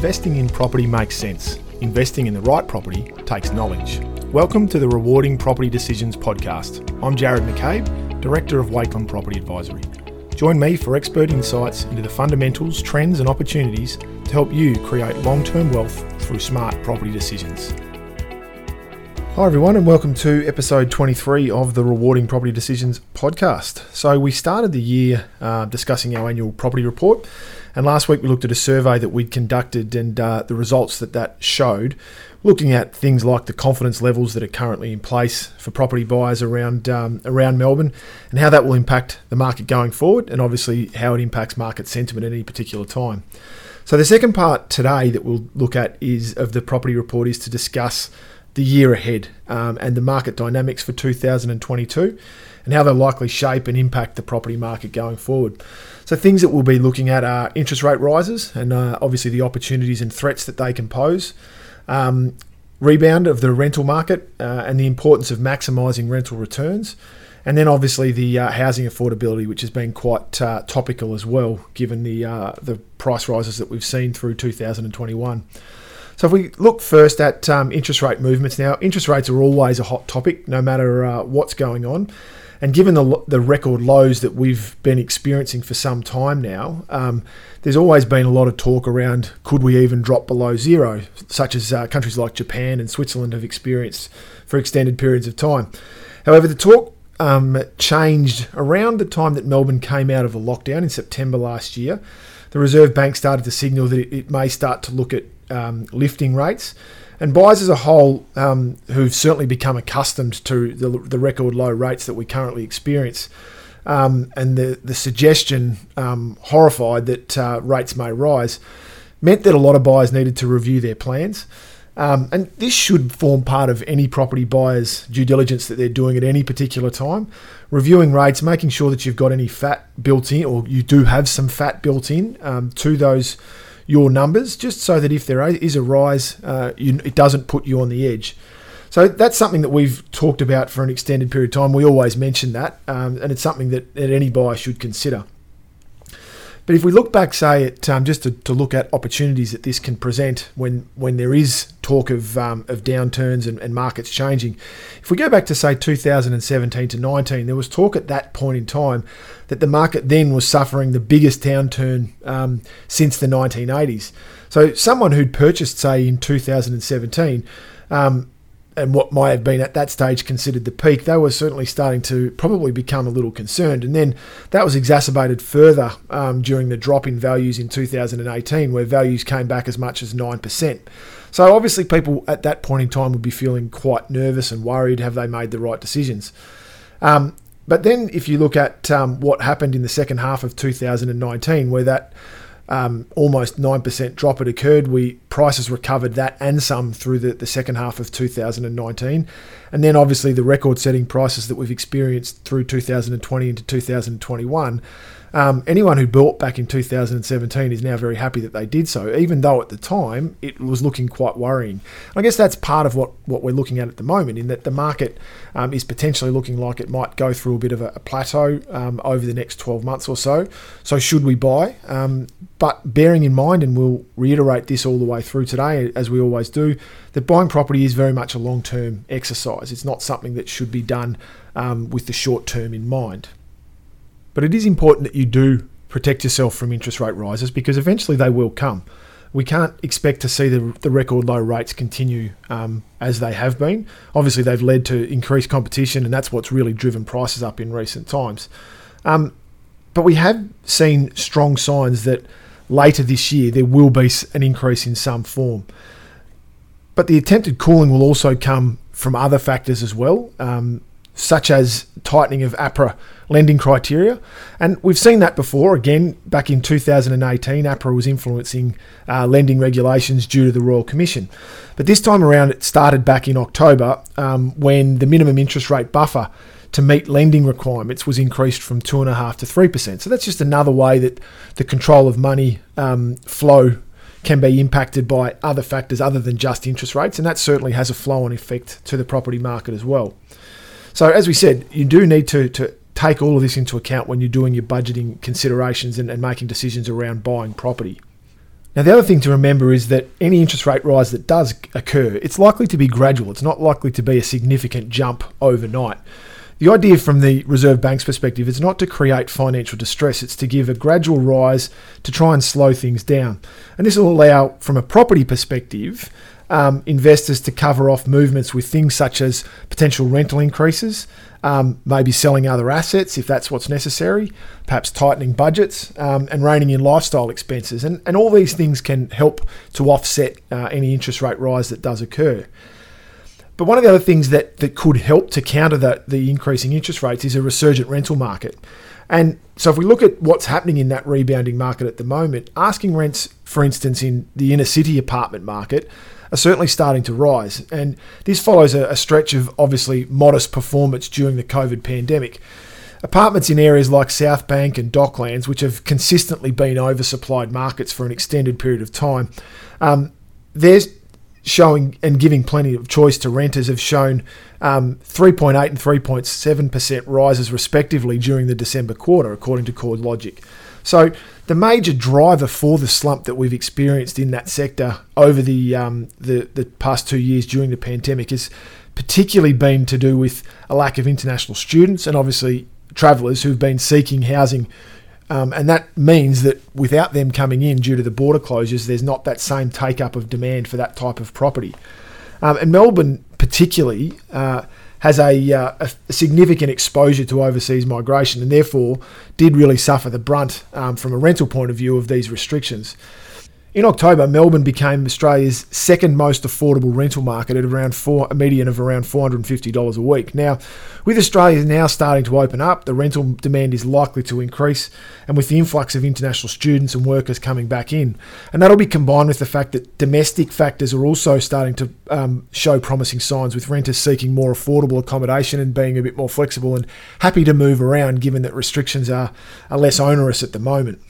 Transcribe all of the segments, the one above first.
investing in property makes sense, investing in the right property takes knowledge. Welcome to the Rewarding Property Decisions podcast. I'm Jarrod McCabe, Director of Wakelin Property Advisory. Join me for expert insights into the fundamentals, trends, and opportunities to help you create long term wealth through smart property decisions. Hi, everyone, and welcome to episode 23 of the Rewarding Property Decisions podcast. So, we started the year uh, discussing our annual property report, and last week we looked at a survey that we'd conducted and uh, the results that that showed, looking at things like the confidence levels that are currently in place for property buyers around um, around Melbourne, and how that will impact the market going forward, and obviously how it impacts market sentiment at any particular time. So, the second part today that we'll look at is of the property report is to discuss the year ahead um, and the market dynamics for 2022 and how they'll likely shape and impact the property market going forward. So, things that we'll be looking at are interest rate rises and uh, obviously the opportunities and threats that they can pose, um, rebound of the rental market uh, and the importance of maximising rental returns. And then obviously the uh, housing affordability, which has been quite uh, topical as well, given the uh, the price rises that we've seen through 2021. So if we look first at um, interest rate movements now, interest rates are always a hot topic, no matter uh, what's going on. And given the, the record lows that we've been experiencing for some time now, um, there's always been a lot of talk around could we even drop below zero, such as uh, countries like Japan and Switzerland have experienced for extended periods of time. However, the talk um, changed around the time that Melbourne came out of a lockdown in September last year. The Reserve Bank started to signal that it, it may start to look at um, lifting rates. And buyers as a whole, um, who've certainly become accustomed to the, the, record low rates that we currently experience, um, and the, the suggestion, um, horrified that uh, rates may rise, meant that a lot of buyers needed to review their plans. Um, and this should form part of any property buyer's due diligence that they're doing at any particular time. Reviewing rates, making sure that you've got any fat built in, or you do have some fat built in um, to those your numbers, just so that if there is a rise, uh, you, it doesn't put you on the edge. So that's something that we've talked about for an extended period of time. We always mention that, um, and it's something that, that any buyer should consider. But if we look back, say, at um, just to, to, look at opportunities that this can present when when there is talk of um, of downturns and, and, markets changing, if we go back to say 2017 to 19, there was talk at that point in time that the market then was suffering the biggest downturn um, since the 1980s. So someone who'd purchased, say, in 2017 um, and what might have been at that stage considered the peak, they were certainly starting to probably become a little concerned. And then that was exacerbated further um, during the drop in values in 2018, where values came back as much as 9%. So obviously, people at that point in time would be feeling quite nervous and worried have they made the right decisions? Um, but then, if you look at um, what happened in the second half of 2019, where that um, almost 9% drop had occurred. We prices recovered that and some through the, the second half of 2019. And then obviously the record setting prices that we've experienced through 2020 into 2021 um, anyone who bought back in 2017 is now very happy that they did so, even though at the time it was looking quite worrying. I guess that's part of what, what we're looking at at the moment, in that the market um, is potentially looking like it might go through a bit of a, a plateau um, over the next 12 months or so. So, should we buy? Um, but bearing in mind, and we'll reiterate this all the way through today, as we always do, that buying property is very much a long term exercise. It's not something that should be done um, with the short term in mind. But it is important that you do protect yourself from interest rate rises because eventually they will come. We can't expect to see the, the record low rates continue um, as they have been. Obviously, they've led to increased competition, and that's what's really driven prices up in recent times. Um, but we have seen strong signs that later this year there will be an increase in some form. But the attempted cooling will also come from other factors as well. Um, such as tightening of APRA lending criteria. And we've seen that before. Again, back in 2018, APRA was influencing uh, lending regulations due to the Royal Commission. But this time around, it started back in October um, when the minimum interest rate buffer to meet lending requirements was increased from 2.5 to 3%. So that's just another way that the control of money um, flow can be impacted by other factors other than just interest rates, and that certainly has a flow on effect to the property market as well. So, as we said, you do need to, to take all of this into account when you're doing your budgeting considerations and, and making decisions around buying property. Now, the other thing to remember is that any interest rate rise that does occur, it's likely to be gradual. It's not likely to be a significant jump overnight. The idea from the Reserve Bank's perspective is not to create financial distress, it's to give a gradual rise to try and slow things down. And this will allow, from a property perspective, um, investors to cover off movements with things such as potential rental increases, um, maybe selling other assets if that's what's necessary, perhaps tightening budgets, um, and reining in lifestyle expenses. And, and all these things can help to offset uh, any interest rate rise that does occur. But one of the other things that, that could help to counter that, the increasing interest rates is a resurgent rental market. And so if we look at what's happening in that rebounding market at the moment, asking rents, for instance, in the inner city apartment market, are certainly starting to rise. And this follows a, stretch of obviously modest performance during the COVID pandemic. Apartments in areas like Southbank and Docklands, which have consistently been oversupplied markets for an extended period of time, um, there's showing and giving plenty of choice to renters have shown um, 3.8 and 3.7% rises respectively during the December quarter, according to CoreLogic. So the major driver for the slump that we've experienced in that sector over the, um, the the past two years during the pandemic has particularly been to do with a lack of international students and obviously travellers who've been seeking housing um, and that means that without them coming in due to the border closures, there's not that same take up of demand for that type of property. Um, and Melbourne, particularly, uh, has a, uh, a, significant exposure to overseas migration and therefore did really suffer the brunt um, from a rental point of view of these restrictions. In October, Melbourne became Australia's second most affordable rental market at around four, a median of around $450 a week. Now, with Australia now starting to open up, the rental demand is likely to increase, and with the influx of international students and workers coming back in. And that'll be combined with the fact that domestic factors are also starting to um, show promising signs, with renters seeking more affordable accommodation and being a bit more flexible and happy to move around given that restrictions are, are less onerous at the moment.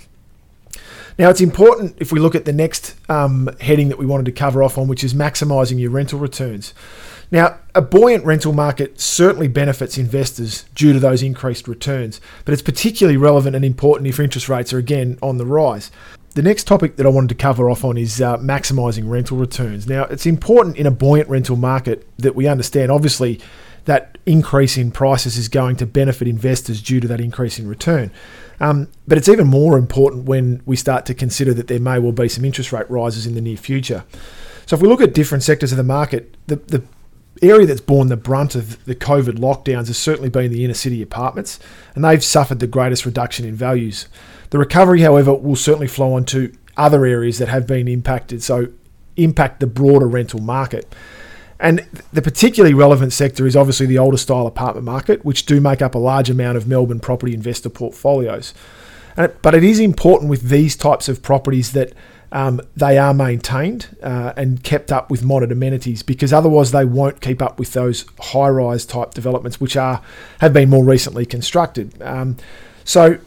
Now, it's important if we look at the next um, heading that we wanted to cover off on, which is maximising your rental returns. Now, a buoyant rental market certainly benefits investors due to those increased returns, but it's particularly relevant and important if interest rates are again on the rise. The next topic that I wanted to cover off on is uh, maximising rental returns. Now, it's important in a buoyant rental market that we understand, obviously, that increase in prices is going to benefit investors due to that increase in return. Um, but it's even more important when we start to consider that there may well be some interest rate rises in the near future. So if we look at different sectors of the market, the, the area that's borne the brunt of the COVID lockdowns has certainly been the inner city apartments, and they've suffered the greatest reduction in values. The recovery, however, will certainly flow onto other areas that have been impacted, so impact the broader rental market. And the particularly relevant sector is obviously the older style apartment market, which do make up a large amount of Melbourne property investor portfolios. but it is important with these types of properties that um, they are maintained uh, and kept up with modern amenities because otherwise they won't keep up with those high-rise type developments which are have been more recently constructed. Um, so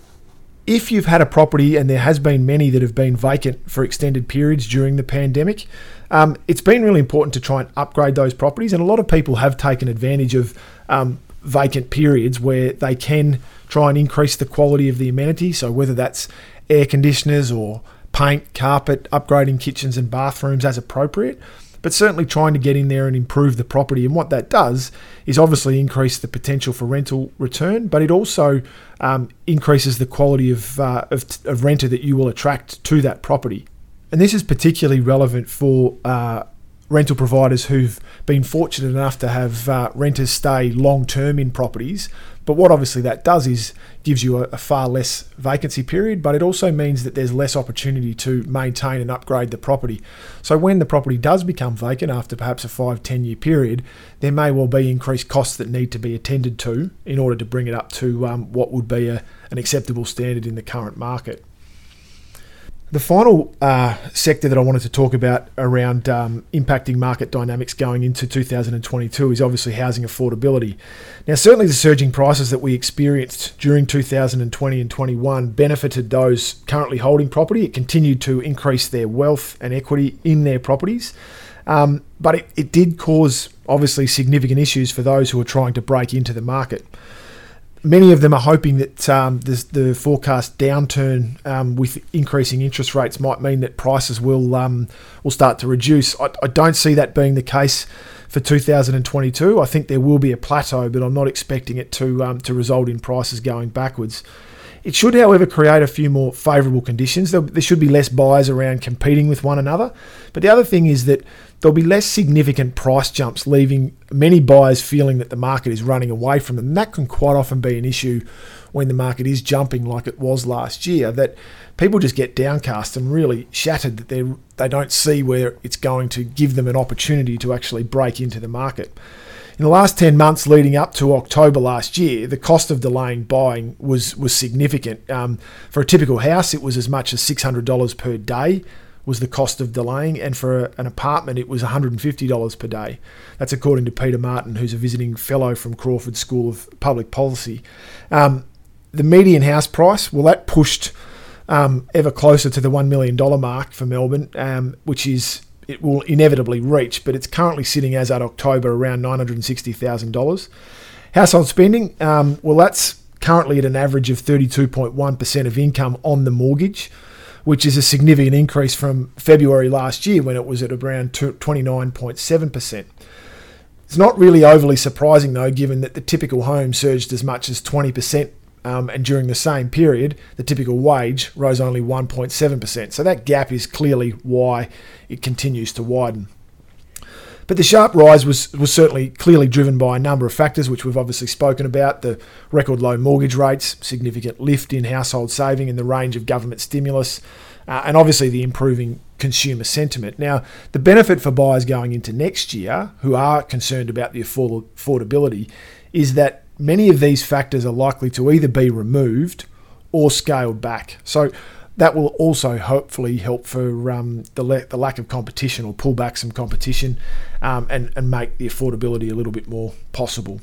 if you've had a property and there has been many that have been vacant for extended periods during the pandemic, um, it's been really important to try and upgrade those properties. And a lot of people have taken advantage of um, vacant periods where they can try and increase the quality of the amenity. So whether that's air conditioners or paint, carpet, upgrading kitchens and bathrooms as appropriate but certainly trying to get in there and improve the property. And what that does is obviously increase the potential for rental return, but it also um, increases the quality of, uh, of, of, renter that you will attract to that property. And this is particularly relevant for uh, rental providers who've been fortunate enough to have uh, renters stay long term in properties. But what obviously that does is gives you a, a, far less vacancy period, but it also means that there's less opportunity to maintain and upgrade the property. So when the property does become vacant after perhaps a five, 10 year period, there may well be increased costs that need to be attended to in order to bring it up to um, what would be a, an acceptable standard in the current market. The final uh, sector that I wanted to talk about around um, impacting market dynamics going into 2022 is obviously housing affordability. Now, certainly the surging prices that we experienced during 2020 and 21 benefited those currently holding property. It continued to increase their wealth and equity in their properties. Um, but it, it did cause obviously significant issues for those who are trying to break into the market many of them are hoping that um, this, the forecast downturn um, with increasing interest rates might mean that prices will um, will start to reduce. I, I, don't see that being the case for 2022. I think there will be a plateau, but I'm not expecting it to um, to result in prices going backwards. It should, however, create a few more favourable conditions. There, should be less buyers around competing with one another. But the other thing is that there'll be less significant price jumps, leaving many buyers feeling that the market is running away from them. And that can quite often be an issue when the market is jumping like it was last year, that people just get downcast and really shattered that they they don't see where it's going to give them an opportunity to actually break into the market. In the last 10 months leading up to October last year, the cost of delaying buying was, was significant. Um, for a typical house, it was as much as $600 per day was the cost of delaying, and for an apartment, it was $150 per day. That's according to Peter Martin, who's a visiting fellow from Crawford School of Public Policy. Um, the median house price, well, that pushed um, ever closer to the $1 million mark for Melbourne, um, which is it will inevitably reach, but it's currently sitting as at October around $960,000. Household spending, um, well, that's currently at an average of 32.1% of income on the mortgage, which is a significant increase from February last year when it was at around 29.7%. It's not really overly surprising though, given that the typical home surged as much as 20% um, and during the same period, the typical wage rose only 1.7%. So that gap is clearly why it continues to widen. But the sharp rise was, was certainly clearly driven by a number of factors, which we've obviously spoken about the record low mortgage rates, significant lift in household saving, and the range of government stimulus, uh, and obviously the improving consumer sentiment. Now, the benefit for buyers going into next year who are concerned about the affordability is that many of these factors are likely to either be removed or scaled back. So that will also hopefully help for um, the, le- the lack of competition or pull back some competition um, and, and make the affordability a little bit more possible.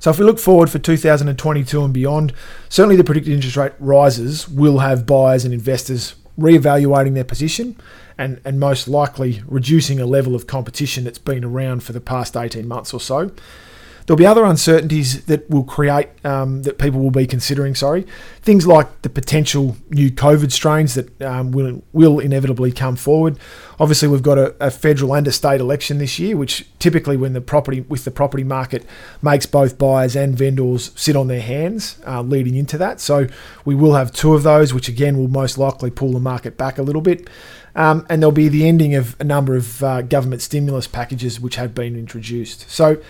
So if we look forward for 2022 and beyond, certainly the predicted interest rate rises will have buyers and investors reevaluating their position and, and most likely reducing a level of competition that's been around for the past 18 months or so. There'll be other uncertainties that will create um, that people will be considering. Sorry, things like the potential new COVID strains that um, will will inevitably come forward. Obviously, we've got a, a, federal and a state election this year, which typically, when the property with the property market, makes both buyers and vendors sit on their hands uh, leading into that. So we will have two of those, which again will most likely pull the market back a little bit. Um, and there'll be the ending of a number of uh, government stimulus packages which have been introduced. So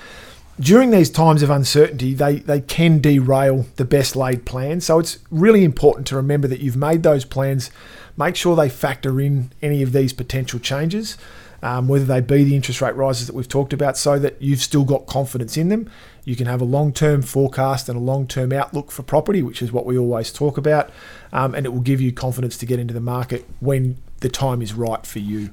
during these times of uncertainty, they, they can derail the best laid plans. So it's really important to remember that you've made those plans. Make sure they factor in any of these potential changes, um, whether they be the interest rate rises that we've talked about, so that you've still got confidence in them. You can have a long term forecast and a long term outlook for property, which is what we always talk about, um, and it will give you confidence to get into the market when the time is right for you.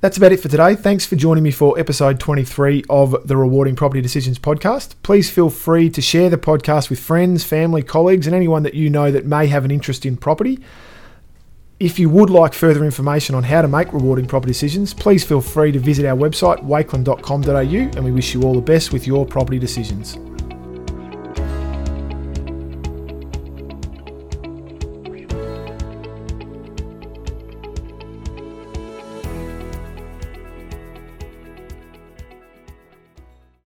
That's about it for today. Thanks for joining me for episode 23 of the Rewarding Property Decisions podcast. Please feel free to share the podcast with friends, family, colleagues, and anyone that you know that may have an interest in property. If you would like further information on how to make rewarding property decisions, please feel free to visit our website, wakelin.com.au, and we wish you all the best with your property decisions.